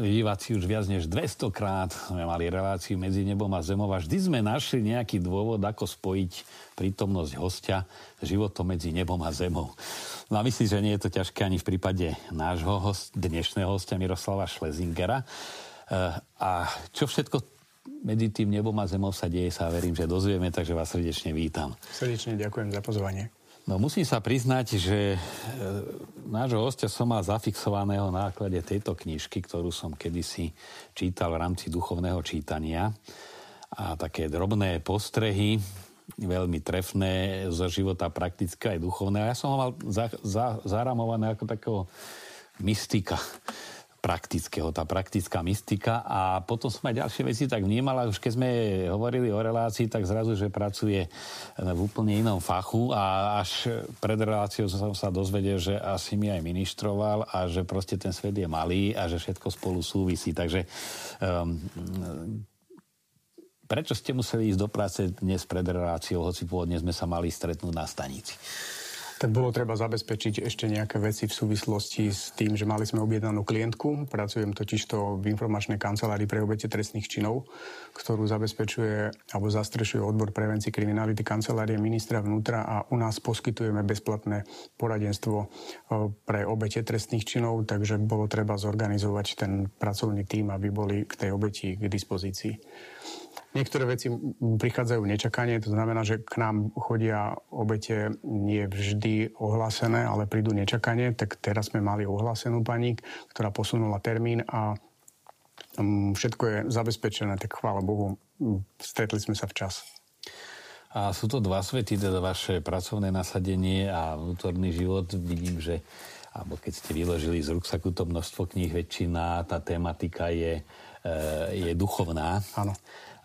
Milí diváci, už viac než 200 krát sme mali reláciu medzi nebom a zemou a vždy sme našli nejaký dôvod, ako spojiť prítomnosť hostia s životom medzi nebom a zemou. No a myslím, že nie je to ťažké ani v prípade nášho host, dnešného hostia Miroslava Šlezingera. Eh, a čo všetko medzi tým nebom a zemou sa deje, sa verím, že dozvieme, takže vás srdečne vítam. Srdečne ďakujem za pozvanie. No musím sa priznať, že e, nášho hostia som mal zafixovaného na základe tejto knižky, ktorú som kedysi čítal v rámci duchovného čítania. A také drobné postrehy, veľmi trefné zo života praktické aj duchovné. A ja som ho mal za, za, zaramované ako takého mystika praktického, tá praktická mystika a potom som aj ďalšie veci tak vnímal a už keď sme hovorili o relácii, tak zrazu, že pracuje v úplne inom fachu a až pred reláciou som sa dozvedel, že asi mi aj ministroval a že proste ten svet je malý a že všetko spolu súvisí. Takže um, prečo ste museli ísť do práce dnes pred reláciou, hoci pôvodne sme sa mali stretnúť na stanici? Tak bolo treba zabezpečiť ešte nejaké veci v súvislosti s tým, že mali sme objednanú klientku. Pracujem totižto v informačnej kancelárii pre obete trestných činov, ktorú zabezpečuje alebo zastrešuje odbor prevencii kriminality kancelárie ministra vnútra a u nás poskytujeme bezplatné poradenstvo e, pre obete trestných činov, takže bolo treba zorganizovať ten pracovný tým, aby boli k tej obeti k dispozícii. Niektoré veci prichádzajú nečakanie, to znamená, že k nám chodia obete nie vždy ohlásené, ale prídu nečakanie, tak teraz sme mali ohlásenú pani, ktorá posunula termín a mm, všetko je zabezpečené, tak chvála Bohu, stretli sme sa včas. A sú to dva svety, teda vaše pracovné nasadenie a vnútorný život. Vidím, že alebo keď ste vyložili z ruksaku to množstvo kníh, väčšina tá tematika je, e, je duchovná. Áno.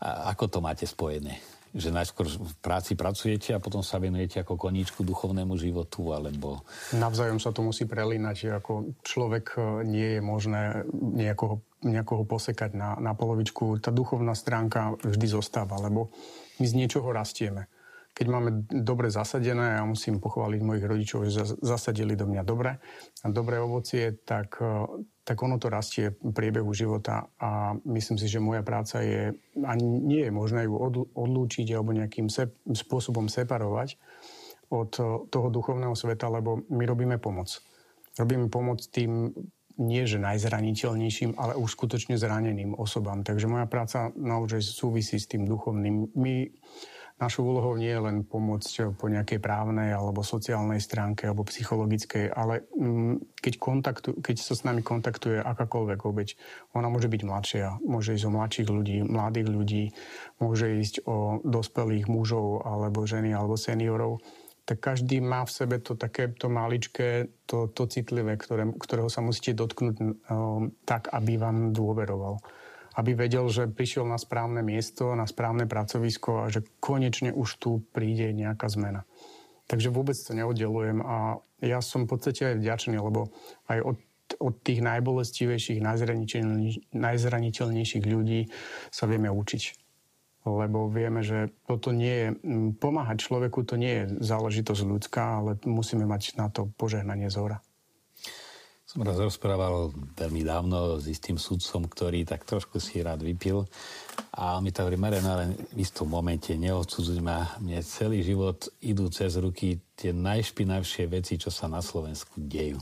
A ako to máte spojené? Že najskôr v práci pracujete a potom sa venujete ako koníčku duchovnému životu, alebo... Navzájom sa to musí prelínať, že ako človek e, nie je možné nejakoho, nejakoho posekať na, na polovičku. Tá duchovná stránka vždy zostáva, lebo my z niečoho rastieme keď máme dobre zasadené, ja musím pochváliť mojich rodičov, že zasadili do mňa dobre a dobré ovocie, tak, e, tak ono to rastie v priebehu života a myslím si, že moja práca je, ani nie je možné ju odlúčiť alebo nejakým sep, spôsobom separovať od e, toho duchovného sveta, lebo my robíme pomoc. Robíme pomoc tým nie že najzraniteľnejším, ale už skutočne zraneným osobám. Takže moja práca naozaj súvisí s tým duchovným. My Našou úlohou nie je len pomôcť po nejakej právnej alebo sociálnej stránke alebo psychologickej, ale mm, keď, kontaktu, keď sa s nami kontaktuje akákoľvek obeď, ona môže byť mladšia, môže ísť o mladších ľudí, mladých ľudí, môže ísť o dospelých mužov alebo ženy alebo seniorov, tak každý má v sebe to takéto maličké, to, to citlivé, ktoré, ktorého sa musíte dotknúť um, tak, aby vám dôveroval aby vedel, že prišiel na správne miesto, na správne pracovisko a že konečne už tu príde nejaká zmena. Takže vôbec to neoddelujem a ja som v podstate aj vďačný, lebo aj od, od tých najbolestivejších, najzraniteľnejších ľudí sa vieme učiť. Lebo vieme, že toto nie je, pomáhať človeku to nie je záležitosť ľudská, ale musíme mať na to požehnanie zhora. Som raz rozprával veľmi dávno s istým sudcom, ktorý tak trošku si rád vypil. A on mi to hovorí, Marian, ale v istom momente neodsudzuj ma, mne celý život idú cez ruky tie najšpinavšie veci, čo sa na Slovensku dejú.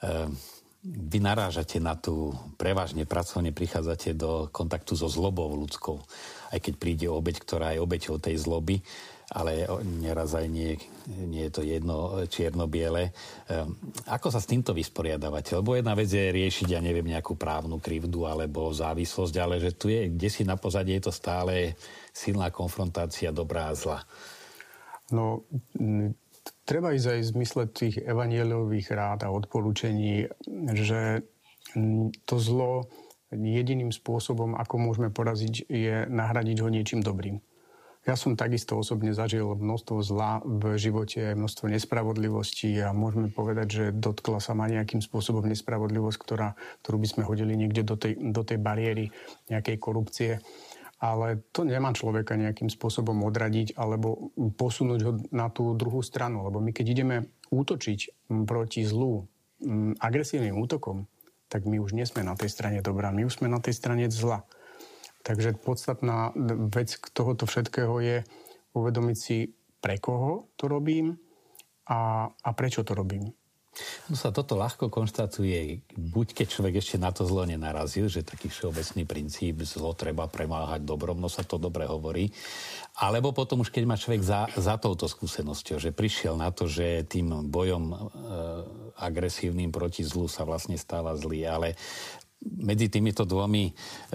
Ehm, vy narážate na tú, prevažne pracovne prichádzate do kontaktu so zlobou ľudskou, aj keď príde obeď, ktorá je obeťou tej zloby ale neraz aj nie, nie je to jedno čierno-biele. Um, ako sa s týmto vysporiadavate? Lebo jedna vec je riešiť, ja neviem, nejakú právnu krivdu alebo závislosť, ale že tu je, kde si na pozadí je to stále silná konfrontácia dobrá a zla. No, treba ísť aj v zmysle tých evanielových rád a odporúčení, že to zlo jediným spôsobom, ako môžeme poraziť, je nahradiť ho niečím dobrým. Ja som takisto osobne zažil množstvo zla v živote, množstvo nespravodlivosti a môžeme povedať, že dotkla sa ma nejakým spôsobom nespravodlivosť, ktorá, ktorú by sme hodili niekde do tej, do tej bariéry nejakej korupcie. Ale to nemá človeka nejakým spôsobom odradiť alebo posunúť ho na tú druhú stranu. Lebo my keď ideme útočiť proti zlu agresívnym útokom, tak my už nie sme na tej strane dobrá, my už sme na tej strane zla. Takže podstatná vec tohoto všetkého je uvedomiť si, pre koho to robím a, a prečo to robím. No sa toto ľahko konštatuje, buď keď človek ešte na to zlo nenarazil, že taký všeobecný princíp zlo treba premáhať dobrom, no sa to dobre hovorí, alebo potom už keď má človek za, za touto skúsenosťou, že prišiel na to, že tým bojom e, agresívnym proti zlu sa vlastne stáva zlý, ale medzi týmito dvomi e,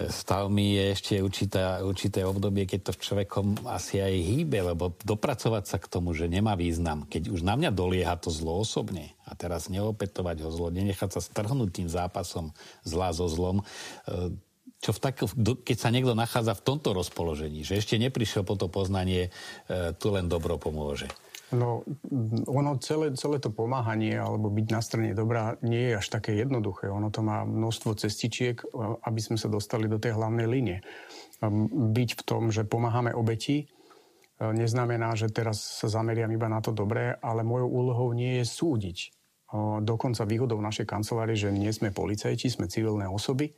stavmi je ešte určité, určité obdobie, keď to človekom asi aj hýbe, lebo dopracovať sa k tomu, že nemá význam, keď už na mňa dolieha to zlo osobne a teraz neopetovať ho zlo, nenechať sa strhnúť tým zápasom zla so zlom, e, čo v tak, keď sa niekto nachádza v tomto rozpoložení, že ešte neprišiel po to poznanie, e, tu len dobro pomôže. No, ono celé, celé to pomáhanie alebo byť na strane dobrá nie je až také jednoduché. Ono to má množstvo cestičiek, aby sme sa dostali do tej hlavnej línie. Byť v tom, že pomáhame obeti, neznamená, že teraz sa zameriam iba na to dobré, ale mojou úlohou nie je súdiť. Dokonca výhodou našej kancelárie, že nie sme policajti, sme civilné osoby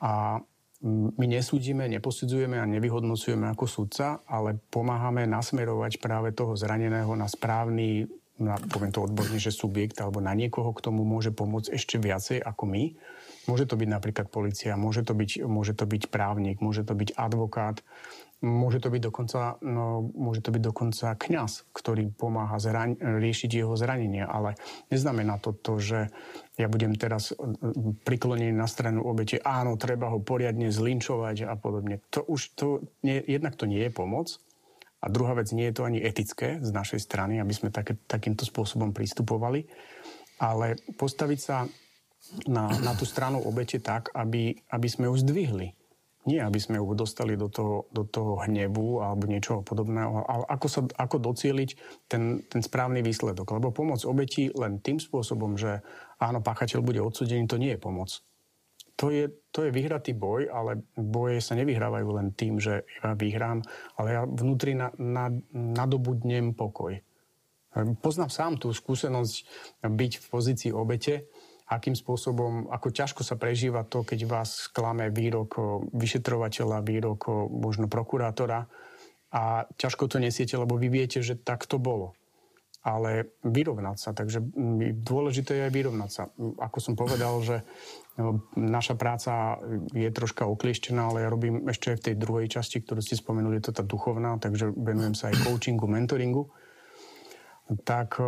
a my nesúdime, neposudzujeme a nevyhodnocujeme ako sudca, ale pomáhame nasmerovať práve toho zraneného na správny, na, poviem to odborne, že subjekt alebo na niekoho, k tomu môže pomôcť ešte viacej ako my. Môže to byť napríklad policia, môže to byť, môže to byť právnik, môže to byť advokát, Môže to byť dokonca, no, môže to byť dokonca kňaz, ktorý pomáha zraň, riešiť jeho zranenie, ale neznamená to to, že ja budem teraz e, priklonený na stranu obete, áno, treba ho poriadne zlinčovať a podobne. To už to, nie, jednak to nie je pomoc a druhá vec, nie je to ani etické z našej strany, aby sme také, takýmto spôsobom pristupovali, ale postaviť sa na, na tú stranu obete tak, aby, aby sme ju zdvihli nie, aby sme ju dostali do toho, do toho hnevu alebo niečoho podobného, ale ako, sa, ako docieliť ten, ten správny výsledok. Lebo pomoc obeti len tým spôsobom, že áno, páchateľ bude odsudený, to nie je pomoc. To je, to je vyhratý boj, ale boje sa nevyhrávajú len tým, že ja vyhrám, ale ja vnútri na, na, nadobudnem pokoj. Poznám sám tú skúsenosť byť v pozícii obete, akým spôsobom, ako ťažko sa prežíva to, keď vás sklame výrok vyšetrovateľa, výrok možno prokurátora a ťažko to nesiete, lebo vy viete, že tak to bolo. Ale vyrovnať sa, takže dôležité je aj vyrovnať sa. Ako som povedal, že no, naša práca je troška oklieštená, ale ja robím ešte aj v tej druhej časti, ktorú ste spomenuli, je to tá duchovná, takže venujem sa aj coachingu, mentoringu. Tak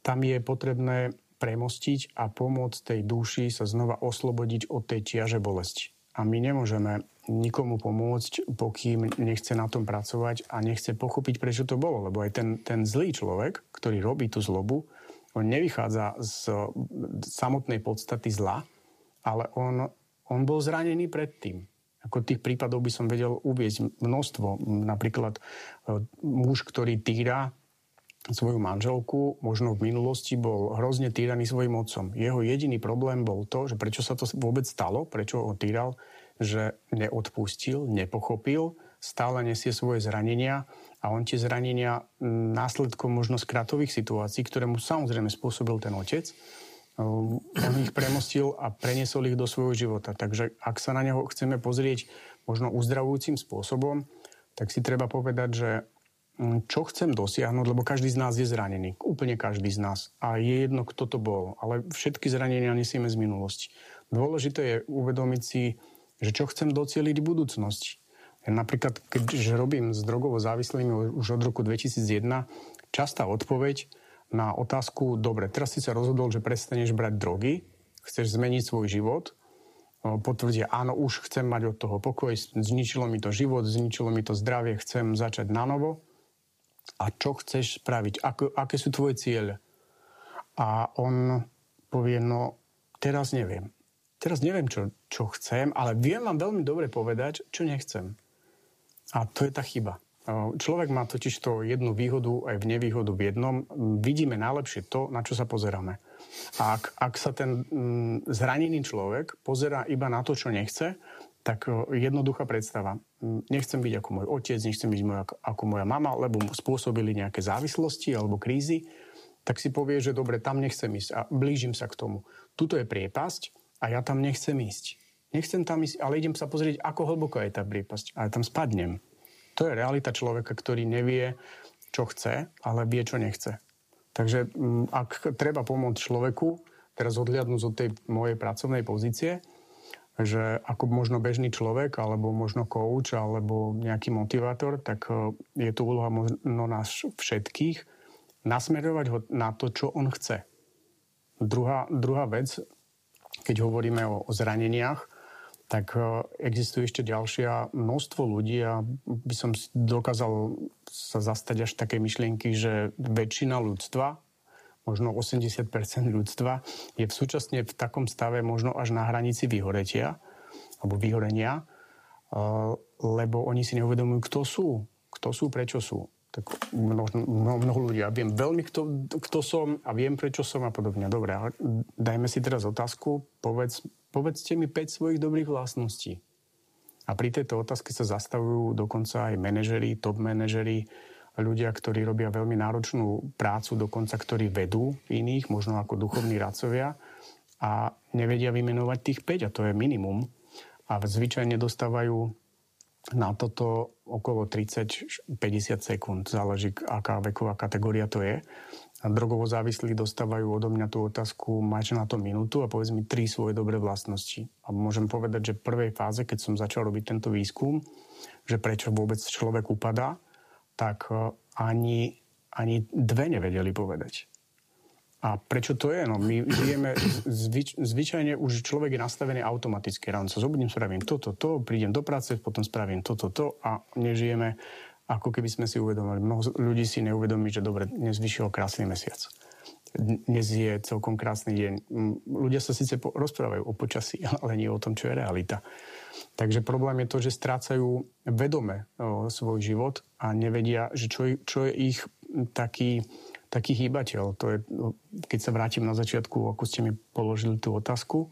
tam je potrebné premostiť a pomôcť tej duši sa znova oslobodiť od tej ťaže bolesti. A my nemôžeme nikomu pomôcť, pokým nechce na tom pracovať a nechce pochopiť, prečo to bolo. Lebo aj ten, ten zlý človek, ktorý robí tú zlobu, on nevychádza z samotnej podstaty zla, ale on, on bol zranený predtým. Ako tých prípadov by som vedel uviezť množstvo. Napríklad e, muž, ktorý týra svoju manželku, možno v minulosti bol hrozne týraný svojim otcom. Jeho jediný problém bol to, že prečo sa to vôbec stalo, prečo ho týral, že neodpustil, nepochopil, stále nesie svoje zranenia a on tie zranenia následkom možno skratových situácií, ktoré mu samozrejme spôsobil ten otec, um, on ich premostil a preniesol ich do svojho života. Takže ak sa na neho chceme pozrieť možno uzdravujúcim spôsobom, tak si treba povedať, že čo chcem dosiahnuť, lebo každý z nás je zranený. Úplne každý z nás. A je jedno, kto to bol. Ale všetky zranenia nesieme z minulosti. Dôležité je uvedomiť si, že čo chcem docieliť v budúcnosti. Ja napríklad, keďže robím s drogovo závislými už od roku 2001, častá odpoveď na otázku, dobre, teraz si sa rozhodol, že prestaneš brať drogy, chceš zmeniť svoj život, potvrdia, áno, už chcem mať od toho pokoj, zničilo mi to život, zničilo mi to zdravie, chcem začať na novo a čo chceš spraviť, ako, aké sú tvoje ciele. A on povie, no teraz neviem. Teraz neviem, čo, čo chcem, ale viem vám veľmi dobre povedať, čo nechcem. A to je tá chyba. Človek má totiž to jednu výhodu aj v nevýhodu v jednom. Vidíme najlepšie to, na čo sa pozeráme. Ak, ak sa ten mm, zranený človek pozera iba na to, čo nechce, tak jednoduchá predstava. Nechcem byť ako môj otec, nechcem byť moja, ako moja mama, lebo spôsobili nejaké závislosti alebo krízy, tak si povie, že dobre, tam nechcem ísť a blížim sa k tomu. Tuto je priepasť a ja tam nechcem ísť. Nechcem tam ísť, ale idem sa pozrieť, ako hlboko je tá prípasť. A ja tam spadnem. To je realita človeka, ktorý nevie, čo chce, ale vie, čo nechce. Takže mm, ak treba pomôcť človeku, teraz odhliadnúť od tej mojej pracovnej pozície, že ako možno bežný človek, alebo možno coach, alebo nejaký motivátor, tak e, je to úloha možno nás všetkých nasmerovať ho na to, čo on chce. Druhá, druhá vec, keď hovoríme o, o zraneniach, tak e, existuje ešte ďalšia množstvo ľudí a by som dokázal sa zastať až také myšlienky, že väčšina ľudstva možno 80% ľudstva, je v súčasne v takom stave možno až na hranici vyhoretia alebo vyhorenia, eh, lebo oni si neuvedomujú, kto sú, kto sú, prečo sú. Tak mnoho, mnoho, ľudí. Ja viem veľmi, kto, kto som a viem, prečo som a podobne. Dobre, ale dajme si teraz otázku. Povedz, povedzte mi 5 svojich dobrých vlastností. A pri tejto otázke sa zastavujú dokonca aj manažeri, top manažeri, ľudia, ktorí robia veľmi náročnú prácu, dokonca ktorí vedú iných, možno ako duchovní radcovia a nevedia vymenovať tých 5 a to je minimum. A zvyčajne dostávajú na toto okolo 30-50 sekúnd, záleží aká veková kategória to je. A drogovo závislí dostávajú odo mňa tú otázku, máš na to minútu a povedz mi tri svoje dobré vlastnosti. A môžem povedať, že v prvej fáze, keď som začal robiť tento výskum, že prečo vôbec človek upadá, tak e, ani, ani dve nevedeli povedať. A prečo to je? No, my žijeme, zvyč, zvyčajne už človek je nastavený automaticky. Ráno sa zobudím, spravím toto, to, prídem do práce, potom spravím toto, to a nežijeme ako keby sme si uvedomili. Mnoho ľudí si neuvedomí, že dobre, dnes vyšiel krásny mesiac. Dnes je celkom krásny deň. Ľudia sa síce rozprávajú o počasí, ale nie o tom, čo je realita. Takže problém je to, že strácajú vedome svoj život a nevedia, že čo, čo je ich taký, taký hýbateľ. To je, keď sa vrátim na začiatku, ako ste mi položili tú otázku,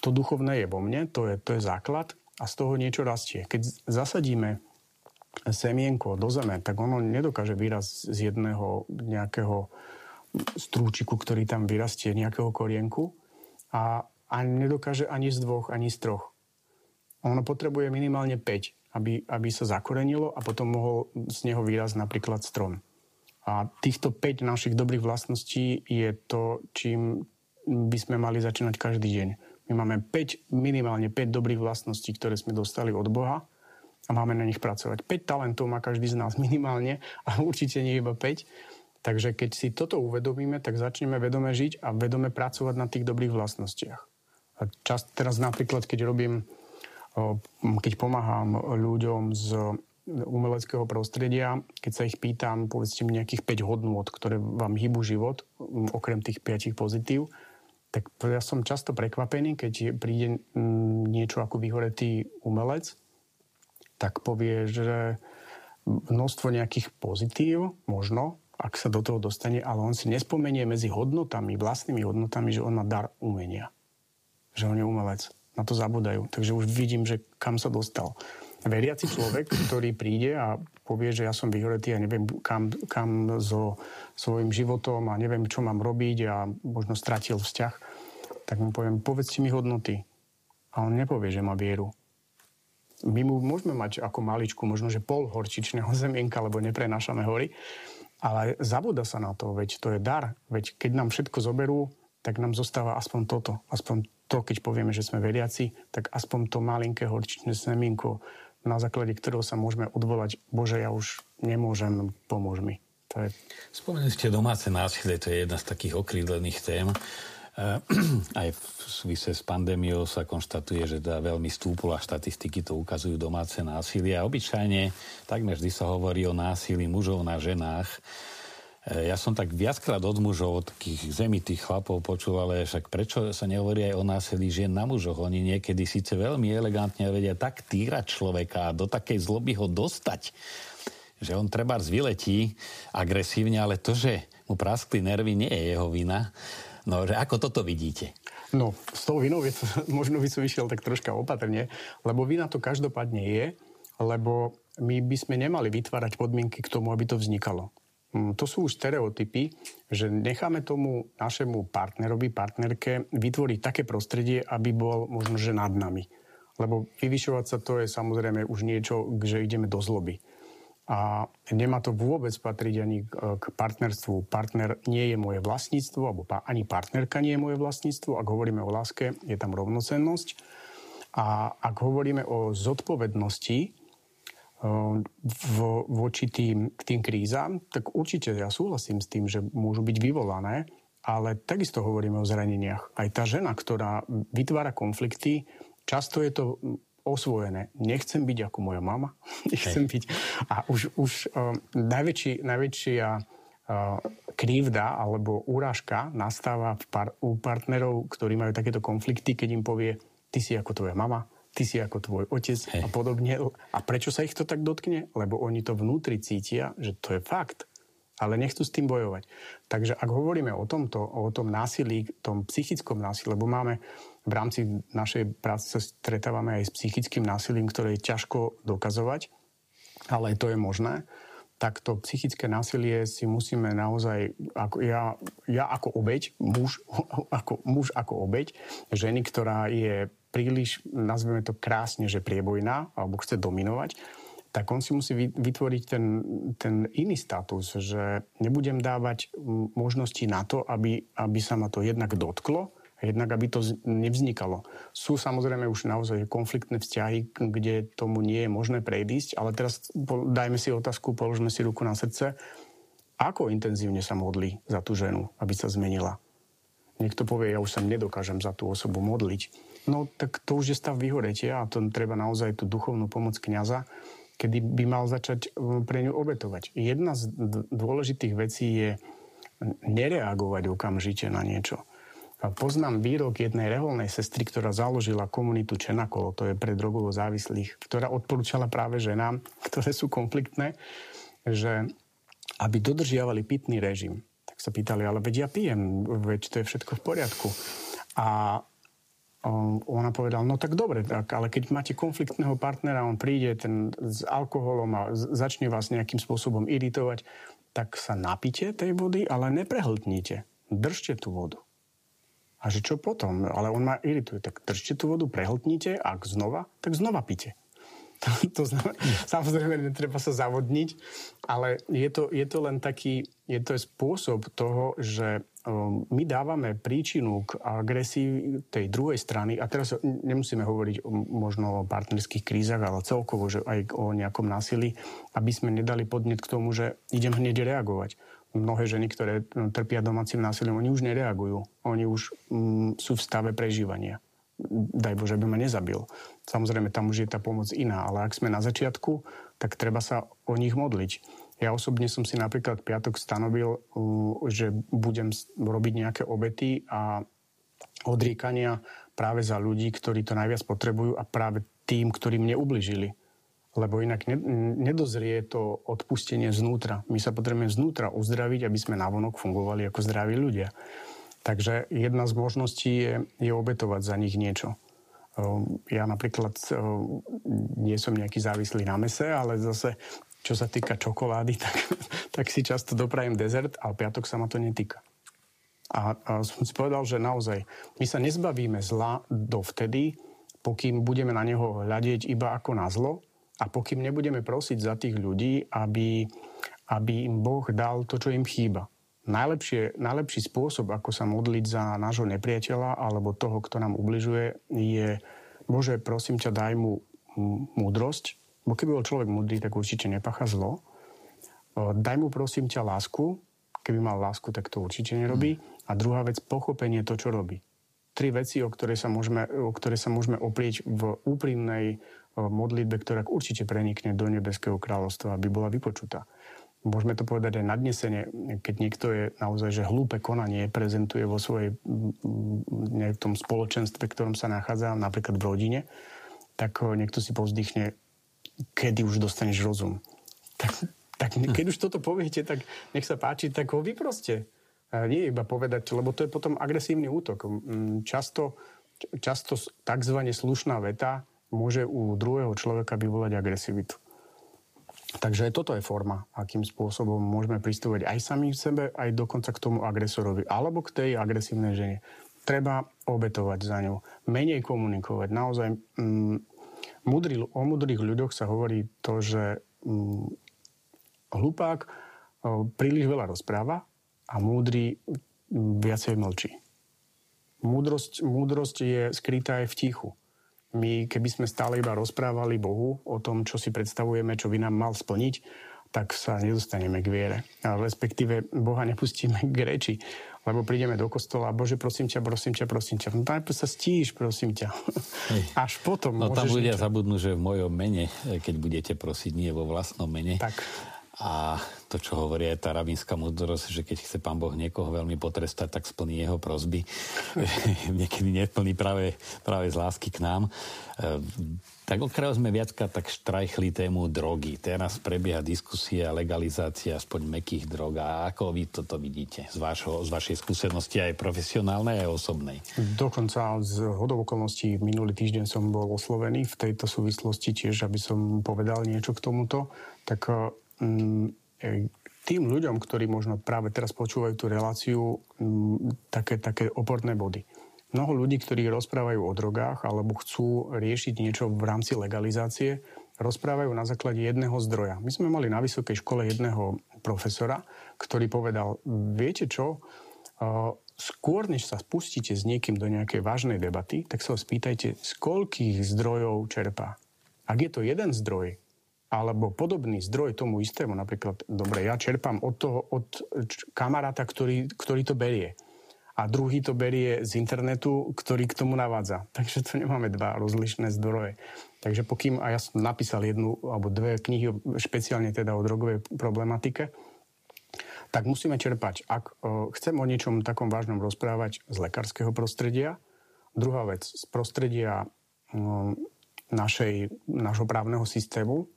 to duchovné je vo mne, to je, to je základ a z toho niečo rastie. Keď zasadíme semienko do zeme, tak ono nedokáže výraz z jedného nejakého strúčiku, ktorý tam vyrastie, nejakého korienku a, a nedokáže ani z dvoch, ani z troch. Ono potrebuje minimálne 5, aby, aby sa zakorenilo a potom mohol z neho výraz napríklad strom. A týchto 5 našich dobrých vlastností je to, čím by sme mali začínať každý deň. My máme 5, minimálne 5 dobrých vlastností, ktoré sme dostali od Boha a máme na nich pracovať. 5 talentov má každý z nás minimálne a určite nie iba 5. Takže keď si toto uvedomíme, tak začneme vedome žiť a vedome pracovať na tých dobrých vlastnostiach. A čas teraz napríklad, keď robím keď pomáham ľuďom z umeleckého prostredia, keď sa ich pýtam, povedzte mi nejakých 5 hodnôt, ktoré vám hýbu život, okrem tých 5 pozitív, tak ja som často prekvapený, keď príde niečo ako vyhoretý umelec, tak povie, že množstvo nejakých pozitív, možno, ak sa do toho dostane, ale on si nespomenie medzi hodnotami, vlastnými hodnotami, že on má dar umenia. Že on je umelec na to zabudajú. Takže už vidím, že kam sa dostal. Veriaci človek, ktorý príde a povie, že ja som vyhoretý a neviem kam, kam so svojím životom a neviem, čo mám robiť a možno stratil vzťah, tak mu poviem, povedzte mi hodnoty. A on nepovie, že má vieru. My mu môžeme mať ako maličku možno, že pol horčičného zemienka, lebo neprenášame hory, ale zabúda sa na to, veď to je dar. Veď keď nám všetko zoberú, tak nám zostáva aspoň toto, aspoň to, keď povieme, že sme veriaci, tak aspoň to malinké horčičné semienko, na základe ktorého sa môžeme odvolať, Bože, ja už nemôžem, pomôž mi. To je... Spomenuli ste domáce násilie, to je jedna z takých okrídlených tém. Eh, aj v súvise s pandémiou sa konštatuje, že teda veľmi stúplo štatistiky to ukazujú domáce násilie. A obyčajne takmer vždy sa hovorí o násilí mužov na ženách. E, ja som tak viackrát od mužov, od takých zemitých chlapov počul, ale však prečo sa nehovorí aj o násilí žien na mužoch? Oni niekedy síce veľmi elegantne vedia tak týrať človeka a do takej zloby ho dostať, že on treba vyletí agresívne, ale to, že mu praskli nervy, nie je jeho vina. No, že ako toto vidíte? No, s tou vinou je, možno by som išiel tak troška opatrne, lebo vina to každopádne je, lebo my by sme nemali vytvárať podmienky k tomu, aby to vznikalo. Mm, to sú už stereotypy, že necháme tomu našemu partnerovi, partnerke vytvoriť také prostredie, aby bol možno, že nad nami. Lebo vyvyšovať sa to je samozrejme už niečo, že ideme do zloby. A nemá to vôbec patriť ani k partnerstvu. Partner nie je moje vlastníctvo, alebo ani partnerka nie je moje vlastnícttvo. Ak hovoríme o láske, je tam rovnocennosť. A ak hovoríme o zodpovednosti, v, voči tým, tým krízam, tak určite ja súhlasím s tým, že môžu byť vyvolané, ale takisto hovoríme o zraneniach. Aj tá žena, ktorá vytvára konflikty, často je to osvojené. Nechcem byť ako moja mama. Nechcem byť... A už, už uh, najväčší, najväčšia uh, krivda alebo úražka nastáva v par, u partnerov, ktorí majú takéto konflikty, keď im povie, ty si ako tvoja mama, ty si ako tvoj otec Hej. a podobne. A prečo sa ich to tak dotkne? Lebo oni to vnútri cítia, že to je fakt. Ale nechcú s tým bojovať. Takže ak hovoríme o tomto, o tom násilí, tom psychickom násilí, lebo máme v rámci našej práce sa stretávame aj s psychickým násilím, ktoré je ťažko dokazovať, ale to je možné, tak to psychické násilie si musíme naozaj, ako ja, ja ako obeď, muž ako, muž ako obeď, ženy, ktorá je príliš, nazveme to krásne, že priebojná, alebo chce dominovať, tak on si musí vytvoriť ten, ten iný status, že nebudem dávať možnosti na to, aby, aby sa ma to jednak dotklo, jednak aby to nevznikalo. Sú samozrejme už naozaj konfliktné vzťahy, kde tomu nie je možné prejdísť, ale teraz dajme si otázku, položme si ruku na srdce, ako intenzívne sa modlí za tú ženu, aby sa zmenila. Niekto povie, ja už sa nedokážem za tú osobu modliť no tak to už je stav vyhoretia a to treba naozaj tú duchovnú pomoc kniaza, kedy by mal začať e, pre ňu obetovať. Jedna z dôležitých vecí je nereagovať okamžite na niečo. A poznám výrok jednej reholnej sestry, ktorá založila komunitu Čenakolo, to je pre drogovo závislých, ktorá odporúčala práve ženám, ktoré sú konfliktné, že aby dodržiavali pitný režim. Tak sa pýtali, ale veď ja pijem, veď to je všetko v poriadku. A ona povedala, no tak dobre, tak, ale keď máte konfliktného partnera, on príde ten s alkoholom a začne vás nejakým spôsobom iritovať, tak sa napite tej vody, ale neprehltnite. Držte tú vodu. A že čo potom? Ale on ma irituje. Tak držte tú vodu, prehltnite ak znova, tak znova pite. To, to znamená, samozrejme, netreba sa zavodniť, ale je to, je to len taký, je to spôsob toho, že my dávame príčinu k agresii tej druhej strany, a teraz nemusíme hovoriť o, možno o partnerských krízach, ale celkovo, že aj o nejakom násilí, aby sme nedali podnet k tomu, že idem hneď reagovať. Mnohé ženy, ktoré trpia domácim násilím, oni už nereagujú. Oni už um, sú v stave prežívania daj Bože, by ma nezabil. Samozrejme, tam už je tá pomoc iná, ale ak sme na začiatku, tak treba sa o nich modliť. Ja osobne som si napríklad piatok stanovil, že budem robiť nejaké obety a odriekania práve za ľudí, ktorí to najviac potrebujú a práve tým, ktorí mne ubližili. Lebo inak nedozrie to odpustenie znútra. My sa potrebujeme znútra uzdraviť, aby sme navonok fungovali ako zdraví ľudia. Takže jedna z možností je, je obetovať za nich niečo. Ehm, ja napríklad ehm, nie som nejaký závislý na mese, ale zase čo sa týka čokolády, tak, tak si často doprajem dezert, ale piatok sa ma to netýka. A, a som si povedal, že naozaj my sa nezbavíme zla dovtedy, pokým budeme na neho hľadieť iba ako na zlo a pokým nebudeme prosiť za tých ľudí, aby, aby im Boh dal to, čo im chýba najlepšie, najlepší spôsob, ako sa modliť za nášho nepriateľa alebo toho, kto nám ubližuje, je Bože, prosím ťa, daj mu múdrosť, bo keby bol človek múdry, tak určite nepacha zlo. Daj mu prosím ťa lásku, keby mal lásku, tak to určite nerobí. A druhá vec, pochopenie to, čo robí. Tri veci, o ktoré sa môžeme, o ktoré sa môžeme oprieť v úprimnej modlitbe, ktorá určite prenikne do nebeského kráľovstva, aby bola vypočutá môžeme to povedať aj nadnesene, keď niekto je naozaj, že hlúpe konanie prezentuje vo svojej v tom spoločenstve, v ktorom sa nachádza, napríklad v rodine, tak niekto si povzdychne, kedy už dostaneš rozum. Tak, tak keď už toto poviete, tak nech sa páči, tak ho vyproste. Nie iba povedať, lebo to je potom agresívny útok. Často, často takzvané slušná veta môže u druhého človeka vyvolať agresivitu. Takže toto je forma, akým spôsobom môžeme pristúvať aj sami v sebe, aj dokonca k tomu agresorovi, alebo k tej agresívnej žene. Treba obetovať za ňu, menej komunikovať. Naozaj mm, múdry, o múdrych ľuďoch sa hovorí to, že mm, hlupák príliš veľa rozpráva a múdry mm, viacej mlčí. Múdrosť, múdrosť je skrytá aj v tichu my keby sme stále iba rozprávali Bohu o tom, čo si predstavujeme, čo by nám mal splniť, tak sa nedostaneme k viere. Respektíve Boha nepustíme k reči, lebo prídeme do kostola Bože, prosím ťa, prosím ťa, prosím ťa. No najprv sa stíš, prosím ťa. Hej. Až potom No tam ľudia niečo... zabudnú, že v mojom mene, keď budete prosiť, nie vo vlastnom mene. Tak. A to, čo hovorí aj tá rabínska múdrosť, že keď chce pán Boh niekoho veľmi potrestať, tak splní jeho prozby. Niekedy neplní práve, práve z lásky k nám. Tak okraj sme viacka tak štrajchli tému drogy. Teraz prebieha diskusia, legalizácia aspoň mekých drog. A ako vy toto vidíte z, vášho, z vašej skúsenosti aj profesionálnej, aj osobnej? Dokonca z hodov okolností minulý týždeň som bol oslovený v tejto súvislosti tiež, aby som povedal niečo k tomuto. Tak Mm, tým ľuďom, ktorí možno práve teraz počúvajú tú reláciu, mm, také, také oporné body. Mnoho ľudí, ktorí rozprávajú o drogách alebo chcú riešiť niečo v rámci legalizácie, rozprávajú na základe jedného zdroja. My sme mali na vysokej škole jedného profesora, ktorý povedal, viete čo, skôr než sa spustíte s niekým do nejakej vážnej debaty, tak sa ho spýtajte, z koľkých zdrojov čerpá. Ak je to jeden zdroj, alebo podobný zdroj tomu istému, napríklad, dobre, ja čerpám od toho, od kamaráta, ktorý, ktorý to berie. A druhý to berie z internetu, ktorý k tomu navádza. Takže to nemáme dva rozlišné zdroje. Takže pokým, a ja som napísal jednu alebo dve knihy špeciálne teda o drogovej problematike, tak musíme čerpať. Ak uh, chcem o niečom takom vážnom rozprávať z lekárskeho prostredia, druhá vec, z prostredia um, našej, našho právneho systému,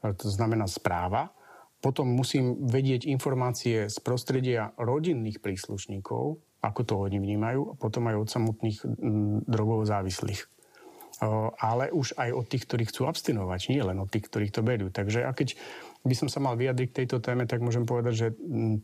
to znamená správa. Potom musím vedieť informácie z prostredia rodinných príslušníkov, ako to oni vnímajú, a potom aj od samotných drogovo závislých. Ale už aj od tých, ktorí chcú abstinovať, nie len od tých, ktorých to berú. Takže a keď by som sa mal vyjadriť k tejto téme, tak môžem povedať, že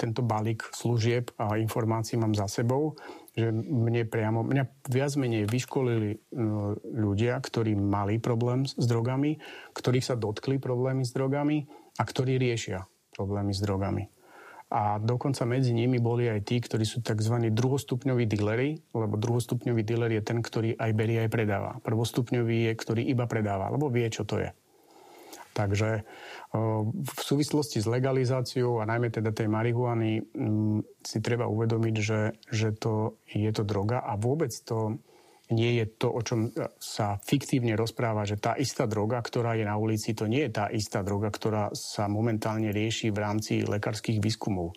tento balík služieb a informácií mám za sebou že mne priamo, mňa viac menej vyškolili no, ľudia, ktorí mali problém s drogami, ktorých sa dotkli problémy s drogami a ktorí riešia problémy s drogami. A dokonca medzi nimi boli aj tí, ktorí sú tzv. druhostupňoví dealery, lebo druhostupňový dealer je ten, ktorý aj berie, aj predáva. Prvostupňový je, ktorý iba predáva, lebo vie, čo to je. Takže v súvislosti s legalizáciou a najmä teda tej marihuany si treba uvedomiť, že, že to je to droga a vôbec to nie je to, o čom sa fiktívne rozpráva, že tá istá droga, ktorá je na ulici, to nie je tá istá droga, ktorá sa momentálne rieši v rámci lekárskych výskumov.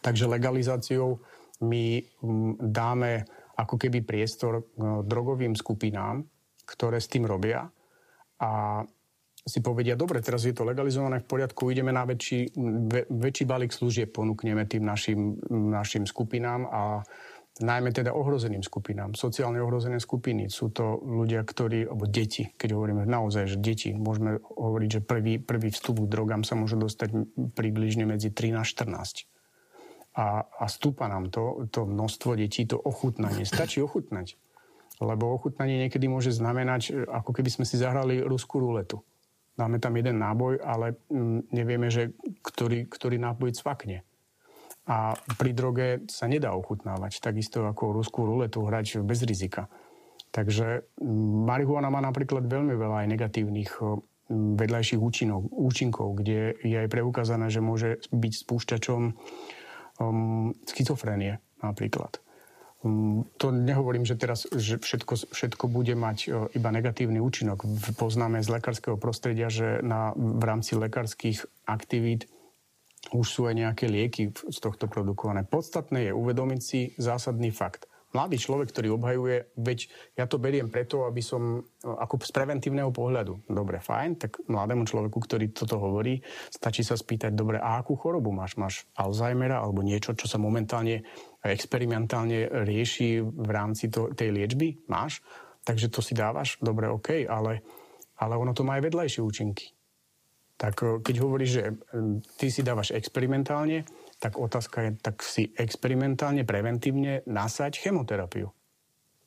Takže legalizáciou my dáme ako keby priestor drogovým skupinám, ktoré s tým robia a si povedia, dobre, teraz je to legalizované v poriadku, ideme na väčší, väčší balík služieb, ponúkneme tým našim, našim skupinám a najmä teda ohrozeným skupinám. Sociálne ohrozené skupiny sú to ľudia, ktorí, alebo deti, keď hovoríme naozaj, že deti, môžeme hovoriť, že prvý, prvý vstup k drogám sa môže dostať približne medzi 13 a 14. A, a stúpa nám to, to množstvo detí, to ochutnanie. Stačí ochutnať. Lebo ochutnanie niekedy môže znamenať, ako keby sme si zahrali ruskú ruletu dáme tam jeden náboj, ale mm, nevieme, že ktorý, ktorý náboj cvakne. A pri droge sa nedá ochutnávať, takisto ako ruskú ruletu hrať bez rizika. Takže mm, marihuana má napríklad veľmi veľa aj negatívnych mm, vedľajších účinov, účinkov, kde je aj preukázané, že môže byť spúšťačom um, schizofrénie napríklad. Mm, to nehovorím, že teraz že všetko, všetko bude mať e, iba negatívny účinok. Poznáme z lekárskeho prostredia, že na, v rámci lekárskych aktivít už sú aj nejaké lieky z tohto produkované. Podstatné je uvedomiť si zásadný fakt mladý človek, ktorý obhajuje, veď ja to beriem preto, aby som, e, ako z preventívneho pohľadu, dobre, fajn, tak mladému človeku, ktorý toto hovorí, stačí sa spýtať, dobre, a akú chorobu máš? Máš Alzheimera alebo niečo, čo sa momentálne experimentálne rieši v rámci to, tej liečby? Máš? Takže to si dávaš? Dobre, OK, ale, ale ono to má aj vedľajšie účinky. Tak e, keď hovoríš, že ty si dávaš experimentálne, tak otázka je, tak si experimentálne, preventívne nasaď chemoterapiu.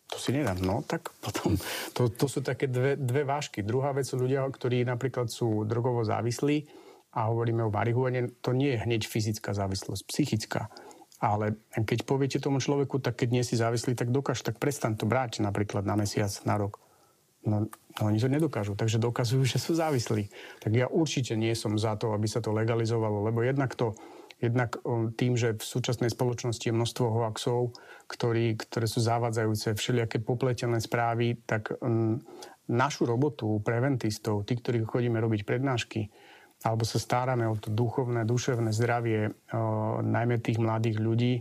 To si nedám. No, tak potom, to, to sú také dve, dve vážky. Druhá vec sú ľudia, ktorí napríklad sú drogovo závislí a hovoríme o marihuane, to nie je hneď fyzická závislosť, psychická. Ale keď poviete tomu človeku, tak keď nie si závislý, tak dokáž, tak prestan to brať napríklad na mesiac, na rok. No, no oni to nedokážu, takže dokazujú, že sú závislí. Tak ja určite nie som za to, aby sa to legalizovalo, lebo jednak to, jednak tým, že v súčasnej spoločnosti je množstvo hoaxov, ktorí, ktoré sú zavádzajúce, všelijaké popletené správy, tak um, našu robotu preventistov, tí, ktorí chodíme robiť prednášky, alebo sa staráme o to duchovné, duševné zdravie, o, najmä tých mladých ľudí,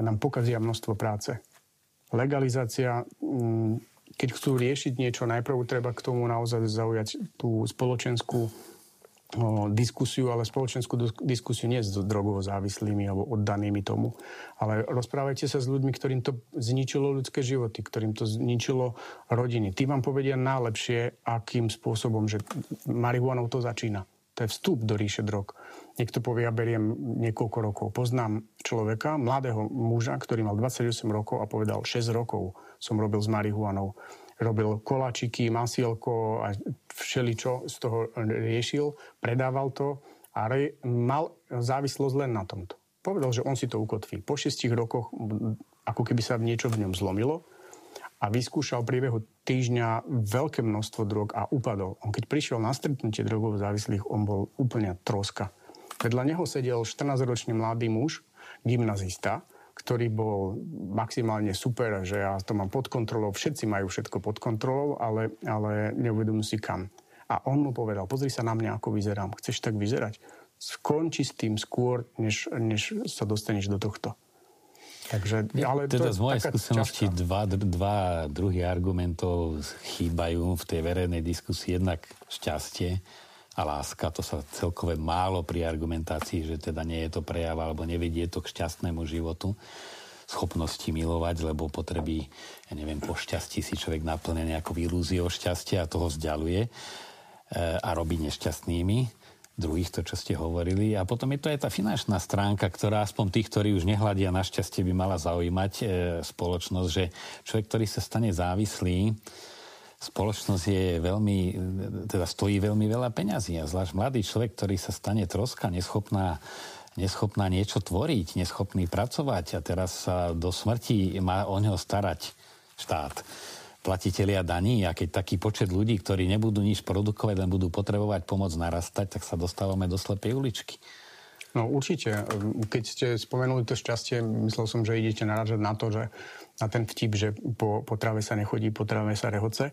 nám pokazia množstvo práce. Legalizácia, mm, keď chcú riešiť niečo, najprv treba k tomu naozaj zaujať tú spoločenskú diskusiu, ale spoločenskú diskusiu nie s drogovo závislými alebo oddanými tomu, ale rozprávajte sa s ľuďmi, ktorým to zničilo ľudské životy, ktorým to zničilo rodiny. Tí vám povedia najlepšie, akým spôsobom, že marihuanou to začína. To je vstup do ríše drog. Niekto povie, ja beriem niekoľko rokov. Poznám človeka, mladého muža, ktorý mal 28 rokov a povedal, 6 rokov som robil s marihuanou. Robil koláčiky, masielko a všeličo z toho riešil, predával to a re, mal závislosť len na tomto. Povedal, že on si to ukotví. Po 6 rokoch, ako keby sa niečo v ňom zlomilo, a vyskúšal priebehu týždňa veľké množstvo drog a upadol. On keď prišiel na stretnutie drogov závislých, on bol úplne troska. Vedľa neho sedel 14-ročný mladý muž, gymnazista, ktorý bol maximálne super, že ja to mám pod kontrolou, všetci majú všetko pod kontrolou, ale, ale neuvedomujú si kam. A on mu povedal, pozri sa na mňa, ako vyzerám. Chceš tak vyzerať? Skonči s tým skôr, než, než sa dostaneš do tohto. Takže, ale teda z mojej skúsenosti dva, dva druhy argumentov chýbajú v tej verejnej diskusii. Jednak šťastie a láska, to sa celkové málo pri argumentácii, že teda nie je to prejav alebo nevedie to k šťastnému životu schopnosti milovať, lebo potreby, ja neviem, po šťastí si človek naplne nejakou ilúziou šťastia a toho vzdialuje e, a robí nešťastnými druhých, to čo ste hovorili. A potom je to aj tá finančná stránka, ktorá aspoň tých, ktorí už nehľadia, našťastie by mala zaujímať e, spoločnosť, že človek, ktorý sa stane závislý, spoločnosť je veľmi, teda stojí veľmi veľa peňazí. A zvlášť mladý človek, ktorý sa stane troska, neschopná neschopná niečo tvoriť, neschopný pracovať a teraz sa do smrti má o neho starať štát platitelia daní a keď taký počet ľudí, ktorí nebudú nič produkovať, len budú potrebovať pomoc narastať, tak sa dostávame do slepej uličky. No určite. Keď ste spomenuli to šťastie, myslel som, že idete naražať na to, že na ten vtip, že po, po tráve sa nechodí, po tráve sa rehoce, e,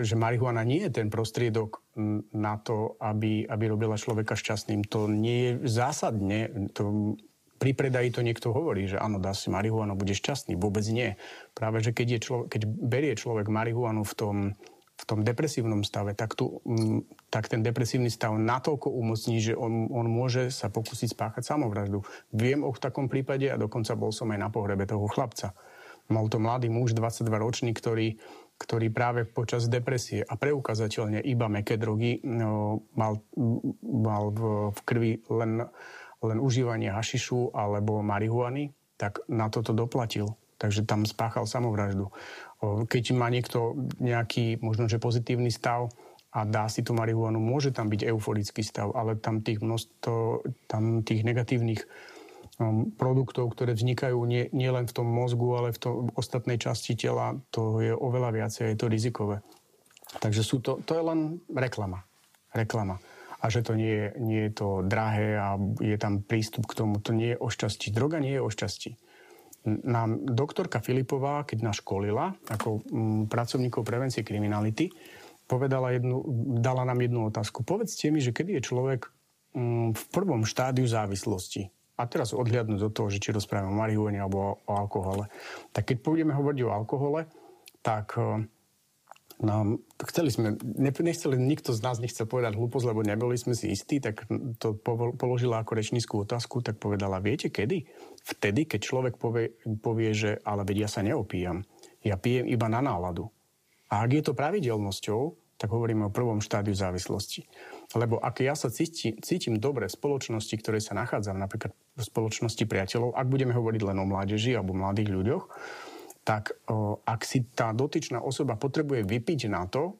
že marihuana nie je ten prostriedok na to, aby, aby robila človeka šťastným. To nie je zásadne, to pri predaji to niekto hovorí, že áno, dá si marihuanu, bude šťastný. Vôbec nie. Práve, že keď, je človek, keď berie človek marihuanu v tom, v tom depresívnom stave, tak, tu, tak ten depresívny stav natoľko umocní, že on, on môže sa pokúsiť spáchať samovraždu. Viem o takom prípade a dokonca bol som aj na pohrebe toho chlapca. Mal to mladý muž, 22-ročný, ktorý, ktorý práve počas depresie a preukazateľne iba meké drogy no, mal, mal v, v krvi len len užívanie hašišu alebo marihuany, tak na toto doplatil. Takže tam spáchal samovraždu. Keď má niekto nejaký možno, že pozitívny stav a dá si tú marihuanu, môže tam byť euforický stav, ale tam tých množstvo, tam tých negatívnych produktov, ktoré vznikajú nie, nie v tom mozgu, ale v tom ostatnej časti tela, to je oveľa viacej, je to rizikové. Takže sú to, to je len reklama. Reklama a že to nie je, nie je to drahé a je tam prístup k tomu. To nie je o šťastí. Droga nie je o šťastí. Nám doktorka Filipová, keď nás školila ako m, mm, pracovníkov prevencie kriminality, povedala jednu, dala nám jednu otázku. Povedzte mi, že kedy je človek m, mm, v prvom štádiu závislosti. A teraz odhliadnúť do toho, že či rozprávame o marihuane alebo o, alkohole. Tak keď pôjdeme hovoriť o alkohole, tak No, chceli sme, nechceli, nikto z nás nechcel povedať hlúposť, lebo neboli sme si istí, tak to položila ako rečníckú otázku, tak povedala, viete kedy? Vtedy, keď človek povie, povie že ale vedia ja sa neopíjam. Ja pijem iba na náladu. A ak je to pravidelnosťou, tak hovoríme o prvom štádiu závislosti. Lebo ak ja sa cítim, cítim dobre v spoločnosti, ktoré sa nachádzam, napríklad v spoločnosti priateľov, ak budeme hovoriť len o mládeži alebo mladých ľuďoch, tak o, ak si tá dotyčná osoba potrebuje vypiť na to,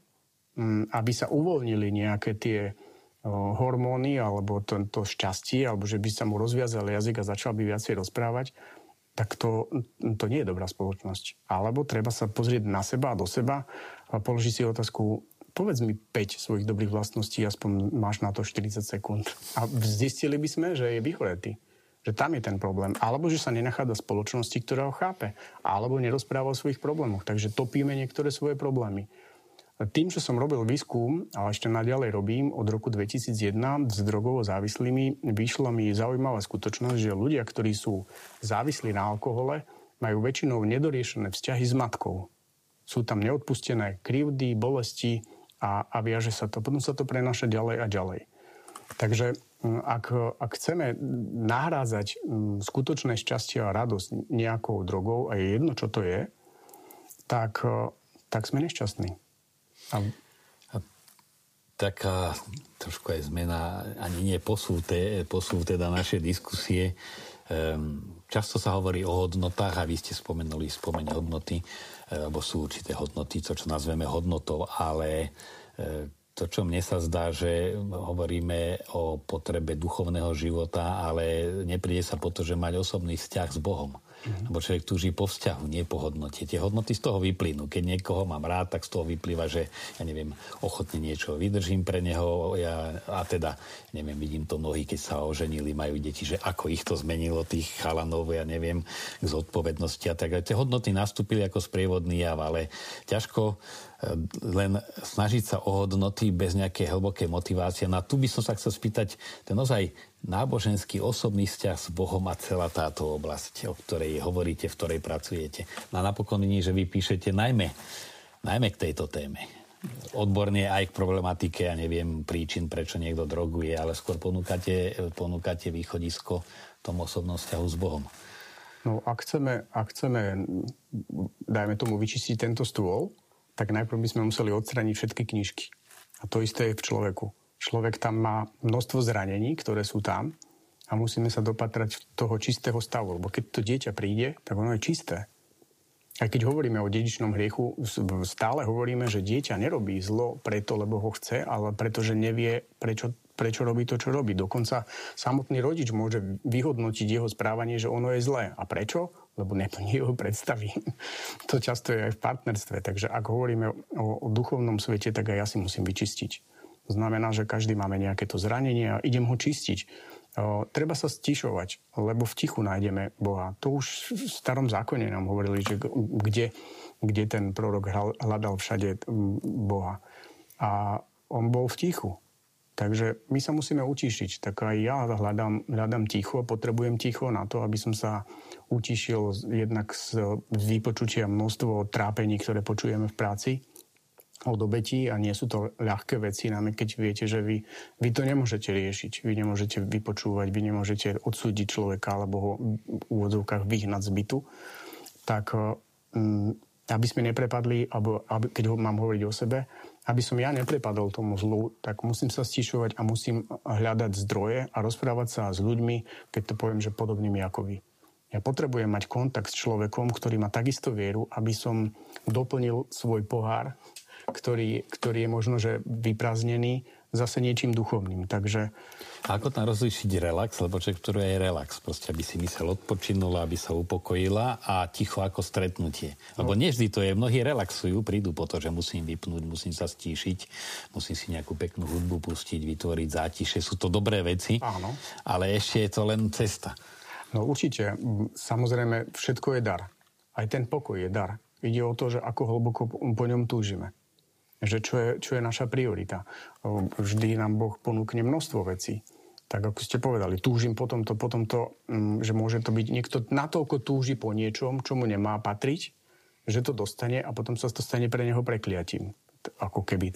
m, aby sa uvoľnili nejaké tie o, hormóny alebo to, to šťastie, alebo že by sa mu rozviazal jazyk a začal by viacej rozprávať, tak to, to nie je dobrá spoločnosť. Alebo treba sa pozrieť na seba a do seba a položiť si otázku, povedz mi 5 svojich dobrých vlastností, aspoň máš na to 40 sekúnd. A zistili by sme, že je vyhoretý. Že tam je ten problém. Alebo že sa nenachádza spoločnosti, ktorá ho chápe. Alebo nerozpráva o svojich problémoch. Takže topíme niektoré svoje problémy. Tým, že som robil výskum, a ešte naďalej robím, od roku 2001 s drogovo závislými, vyšla mi zaujímavá skutočnosť, že ľudia, ktorí sú závislí na alkohole, majú väčšinou nedoriešené vzťahy s matkou. Sú tam neodpustené krivdy, bolesti, a, a viaže sa to. Potom sa to prenáša ďalej a ďalej. Takže ak, ak chceme nahrázať skutočné šťastie a radosť nejakou drogou, a je jedno, čo to je, tak, tak sme nešťastní. A... a taká trošku aj zmena, ani nie posúv, te, posúv teda naše diskusie. Um, často sa hovorí o hodnotách a vy ste spomenuli spomene hodnoty, alebo sú určité hodnoty, to čo nazveme hodnotou, ale E, to, čo mne sa zdá, že hovoríme o potrebe duchovného života, ale nepríde sa po to, že mať osobný vzťah s Bohom. Mm-hmm. Lebo človek túži po vzťahu, nie po hodnote. Tie hodnoty z toho vyplynú. Keď niekoho mám rád, tak z toho vyplýva, že ja neviem, ochotne niečo vydržím pre neho ja, a teda, neviem, vidím to mnohí, keď sa oženili, majú deti, že ako ich to zmenilo, tých chalanov, ja neviem, k zodpovednosti a tak. Tie hodnoty nastúpili ako sprievodný jav, ale ťažko len snažiť sa o hodnoty bez nejakej hlbokej motivácie. No a tu by som sa chcel spýtať, ten ozaj náboženský osobný vzťah s Bohom a celá táto oblasť, o ktorej hovoríte, v ktorej pracujete. No a napokon nie, že vy píšete najmä, najmä k tejto téme. Odborne aj k problematike, ja neviem príčin, prečo niekto droguje, ale skôr ponúkate, ponúkate východisko tom osobnom vzťahu s Bohom. No, ak chceme, ak chceme, dajme tomu, vyčistiť tento stôl, tak najprv by sme museli odstraniť všetky knižky. A to isté je v človeku. Človek tam má množstvo zranení, ktoré sú tam a musíme sa dopatrať toho čistého stavu. Lebo keď to dieťa príde, tak ono je čisté. A keď hovoríme o dedičnom hriechu, stále hovoríme, že dieťa nerobí zlo preto, lebo ho chce, ale preto, že nevie, prečo, prečo robí to, čo robí. Dokonca samotný rodič môže vyhodnotiť jeho správanie, že ono je zlé. A prečo? Lebo neplní jeho predstavy. to často je aj v partnerstve. Takže ak hovoríme o, o duchovnom svete, tak aj ja si musím vyčistiť. To znamená, že každý máme nejaké to zranenie a idem ho čistiť. O, treba sa stišovať, lebo v tichu nájdeme Boha. To už v starom zákone nám hovorili, že kde, kde ten prorok hľadal všade Boha. A on bol v tichu. Takže my sa musíme utišiť. Tak aj ja hľadám, hľadám ticho, potrebujem ticho na to, aby som sa utišil jednak z, vypočutia množstvo trápení, ktoré počujeme v práci od obetí a nie sú to ľahké veci, najmä keď viete, že vy, vy to nemôžete riešiť, vy nemôžete vypočúvať, vy nemôžete odsúdiť človeka alebo ho v úvodzovkách vyhnať z bytu, tak um, aby sme neprepadli, alebo aby, keď ho mám hovoriť o sebe, aby som ja neprepadol tomu zlu, tak musím sa stišovať a musím hľadať zdroje a rozprávať sa s ľuďmi, keď to poviem, že podobnými ako vy. Ja potrebujem mať kontakt s človekom, ktorý má takisto vieru, aby som doplnil svoj pohár, ktorý, ktorý je možno, že vyprázdnený zase niečím duchovným. Takže... A ako tam rozlišiť relax, lebo človek, ktorý je relax, proste aby si mysel odpočinula, aby sa upokojila a ticho ako stretnutie. Lebo no. nevždy to je, mnohí relaxujú, prídu po to, že musím vypnúť, musím sa stíšiť, musím si nejakú peknú hudbu pustiť, vytvoriť zátiše. Sú to dobré veci, Áno. ale ešte je to len cesta. No určite. Samozrejme, všetko je dar. Aj ten pokoj je dar. Ide o to, že ako hlboko po ňom túžime že čo je, čo je naša priorita. Vždy nám Boh ponúkne množstvo vecí. Tak ako ste povedali, túžim potom to, potom to, mm, že môže to byť, niekto natoľko túži po niečom, čo mu nemá patriť, že to dostane a potom sa to stane pre neho prekliatím. Ako keby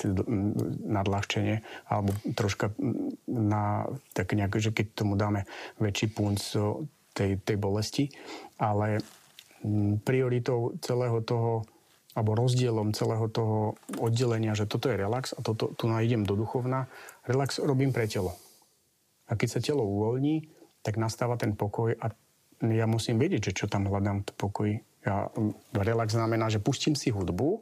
nadľahčenie, alebo troška na, tak nejak, že keď tomu dáme väčší punc tej, tej bolesti. Ale prioritou celého toho alebo rozdielom celého toho oddelenia, že toto je relax a toto, tu nájdem do duchovna. Relax robím pre telo. A keď sa telo uvoľní, tak nastáva ten pokoj a ja musím vedieť, že čo tam hľadám v pokoj. Ja, relax znamená, že pustím si hudbu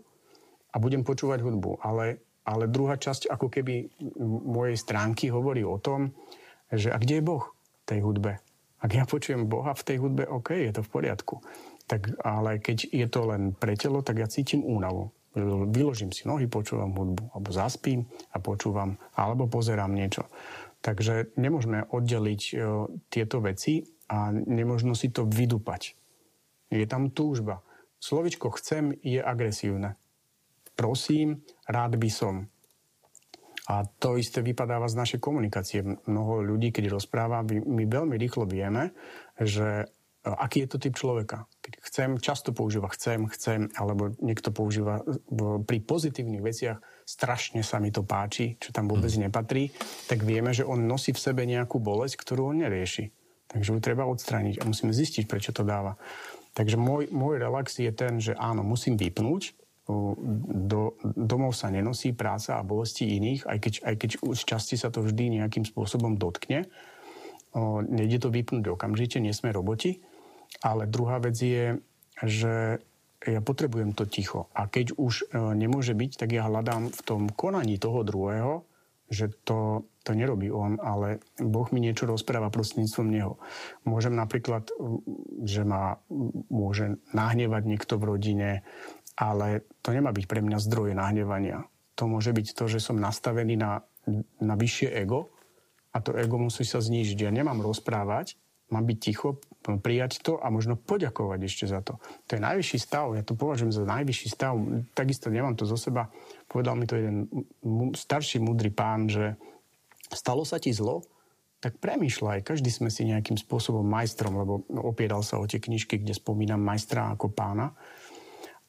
a budem počúvať hudbu. Ale, ale druhá časť ako keby mojej stránky hovorí o tom, že a kde je Boh v tej hudbe? Ak ja počujem Boha v tej hudbe, OK, je to v poriadku. Tak, ale keď je to len pre telo, tak ja cítim únavu. Vyložím si nohy, počúvam hudbu, alebo zaspím a počúvam, alebo pozerám niečo. Takže nemôžeme oddeliť e, tieto veci a nemôžno si to vydupať. Je tam túžba. Slovičko chcem je agresívne. Prosím, rád by som. A to isté vypadáva z našej komunikácie. Mnoho ľudí, keď rozpráva, my, my veľmi rýchlo vieme, že aký je to typ človeka. Keď chcem, často používa chcem, chcem, alebo niekto používa pri pozitívnych veciach strašne sa mi to páči, čo tam vôbec hmm. nepatrí, tak vieme, že on nosí v sebe nejakú bolesť, ktorú on nerieši. Takže ju treba odstrániť a musíme zistiť, prečo to dáva. Takže môj, môj relax je ten, že áno, musím vypnúť, do, domov sa nenosí práca a bolesti iných, aj keď, aj keď z časti sa to vždy nejakým spôsobom dotkne. O, nejde to vypnúť okamžite, nie sme roboti. Ale druhá vec je, že ja potrebujem to ticho. A keď už e, nemôže byť, tak ja hľadám v tom konaní toho druhého, že to, to nerobí on, ale Boh mi niečo rozpráva prostredníctvom neho. Môžem napríklad, že ma môže nahnevať niekto v rodine, ale to nemá byť pre mňa zdroje nahnevania. To môže byť to, že som nastavený na, na vyššie ego a to ego musí sa znížiť. Ja nemám rozprávať, mám byť ticho, prijať to a možno poďakovať ešte za to. To je najvyšší stav, ja to považujem za najvyšší stav. Takisto nemám to zo seba. Povedal mi to jeden starší, mudrý pán, že stalo sa ti zlo, tak premýšľaj. Každý sme si nejakým spôsobom majstrom, lebo opieral sa o tie knižky, kde spomínam majstra ako pána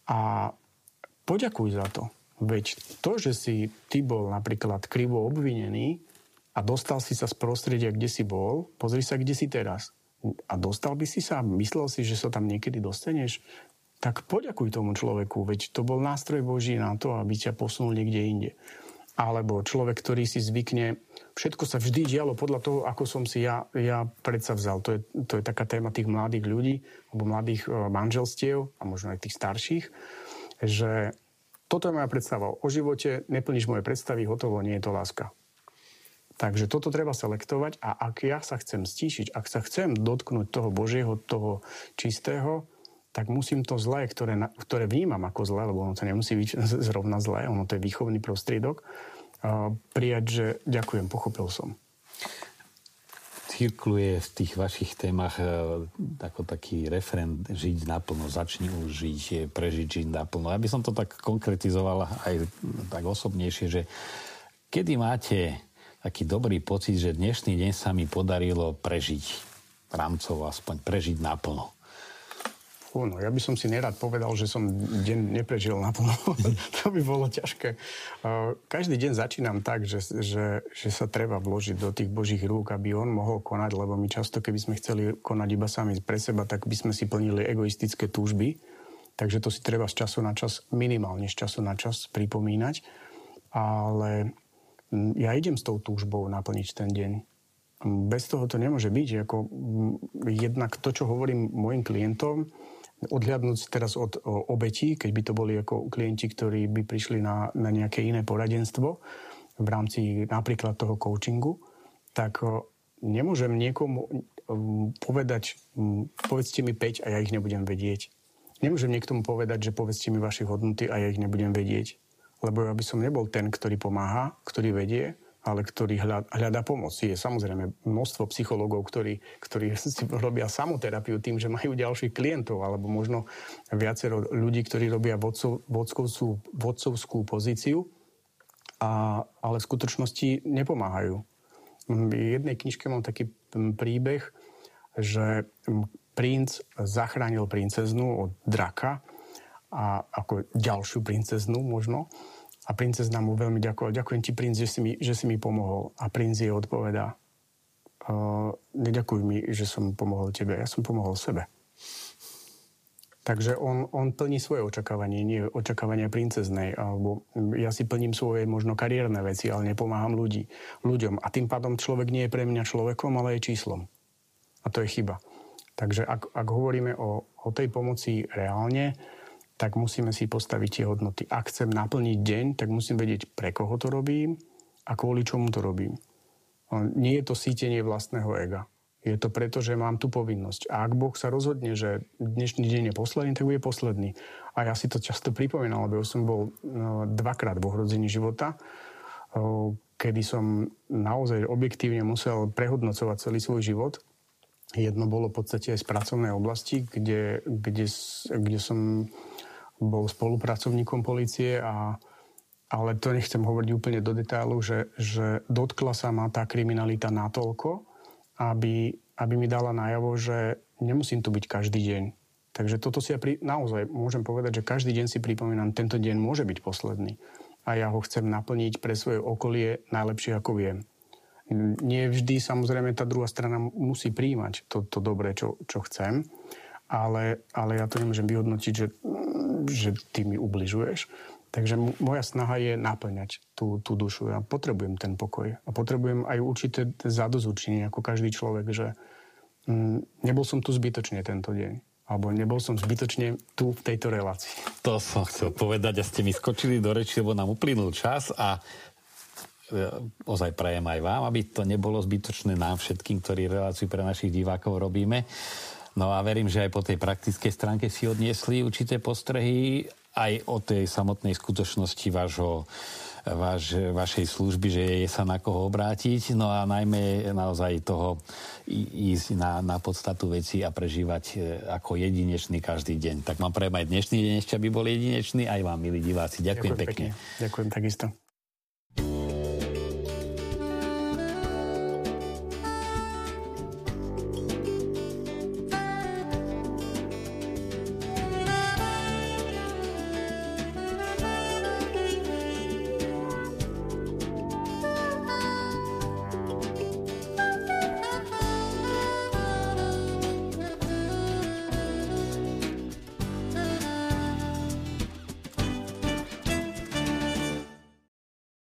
a poďakuj za to. Veď to, že si ty bol napríklad krivo obvinený a dostal si sa z prostredia, kde si bol, pozri sa, kde si teraz. A dostal by si sa, myslel si, že sa tam niekedy dostaneš, tak poďakuj tomu človeku, veď to bol nástroj Boží na to, aby ťa posunul niekde inde. Alebo človek, ktorý si zvykne, všetko sa vždy dialo podľa toho, ako som si ja, ja predsa vzal. To je, to je taká téma tých mladých ľudí, alebo mladých e, manželstiev, a možno aj tých starších, že toto je moja predstava o živote, neplníš moje predstavy, hotovo, nie je to láska. Takže toto treba selektovať a ak ja sa chcem stíšiť, ak sa chcem dotknúť toho Božieho, toho čistého, tak musím to zlé, ktoré, ktoré vnímam ako zlé, lebo ono to nemusí byť zrovna zlé, ono to je výchovný prostriedok, prijať, že ďakujem, pochopil som. Cirkluje v tých vašich témach e, ako taký referent žiť naplno, začni už žiť, prežiť žiť naplno. Ja by som to tak konkretizoval aj tak osobnejšie, že kedy máte taký dobrý pocit, že dnešný deň sa mi podarilo prežiť rámcovo aspoň, prežiť naplno. Fú, no, ja by som si nerad povedal, že som deň neprežil naplno. to by bolo ťažké. Každý deň začínam tak, že, že, že sa treba vložiť do tých božích rúk, aby on mohol konať, lebo my často, keby sme chceli konať iba sami pre seba, tak by sme si plnili egoistické túžby. Takže to si treba z času na čas, minimálne z času na čas pripomínať. Ale ja idem s tou túžbou naplniť ten deň. Bez toho to nemôže byť. Ako, jednak to, čo hovorím mojim klientom, odhľadnúť teraz od obetí, keď by to boli ako klienti, ktorí by prišli na, na nejaké iné poradenstvo v rámci napríklad toho coachingu, tak nemôžem niekomu povedať, povedzte mi 5 a ja ich nebudem vedieť. Nemôžem niekomu povedať, že povedzte mi vaše hodnoty a ja ich nebudem vedieť. Lebo ja by som nebol ten, ktorý pomáha, ktorý vedie, ale ktorý hľadá pomoc. Je samozrejme množstvo psychológov, ktorí, ktorí si robia samoterapiu tým, že majú ďalších klientov, alebo možno viacero ľudí, ktorí robia vodcov, vodcovskú, pozíciu, a, ale v skutočnosti nepomáhajú. V jednej knižke mám taký príbeh, že princ zachránil princeznu od draka a ako ďalšiu princeznu možno a princezna mu veľmi ďakovala. Ďakujem ti, princ, že si mi, že si mi pomohol. A princ jej odpovedá, uh, neďakuj mi, že som pomohol tebe, ja som pomohol sebe. Takže on, on plní svoje očakávanie, nie očakávania princeznej. Alebo ja si plním svoje možno kariérne veci, ale nepomáham ľudí, ľuďom. A tým pádom človek nie je pre mňa človekom, ale je číslom. A to je chyba. Takže ak, ak hovoríme o, o tej pomoci reálne, tak musíme si postaviť tie hodnoty. Ak chcem naplniť deň, tak musím vedieť, pre koho to robím a kvôli čomu to robím. Nie je to sítenie vlastného ega. Je to preto, že mám tú povinnosť. A ak Boh sa rozhodne, že dnešný deň je posledný, tak bude posledný. A ja si to často pripomínal, lebo som bol no, dvakrát v ohrození života, kedy som naozaj objektívne musel prehodnocovať celý svoj život. Jedno bolo v podstate aj z pracovnej oblasti, kde, kde, kde som bol spolupracovníkom policie a ale to nechcem hovoriť úplne do detailu, že, že dotkla sa ma tá kriminalita natoľko, aby, aby mi dala najavo, že nemusím tu byť každý deň. Takže toto si ja pri, naozaj môžem povedať, že každý deň si pripomínam, tento deň môže byť posledný. A ja ho chcem naplniť pre svoje okolie najlepšie, ako viem. Nie vždy samozrejme tá druhá strana musí príjmať to, to dobré, čo, čo chcem, ale, ale ja to nemôžem vyhodnotiť, že, že ty mi ubližuješ Takže moja snaha je naplňať tú, tú dušu. Ja potrebujem ten pokoj. A potrebujem aj určité zadozučenie, ako každý človek, že mm, nebol som tu zbytočne tento deň. Alebo nebol som zbytočne tu v tejto relácii. To som chcel povedať a ste mi skočili do reči, lebo nám uplynul čas a e, ozaj prajem aj vám, aby to nebolo zbytočné nám všetkým, ktorí reláciu pre našich divákov robíme. No a verím, že aj po tej praktickej stránke si odniesli určité postrehy aj o tej samotnej skutočnosti vášho, váš, vašej služby, že je sa na koho obrátiť, no a najmä naozaj toho ísť na, na podstatu veci a prežívať e, ako jedinečný každý deň. Tak mám prajem aj dnešný deň ešte, aby bol jedinečný, aj vám, milí diváci. Ďakujem, Ďakujem pekne. pekne. Ďakujem takisto.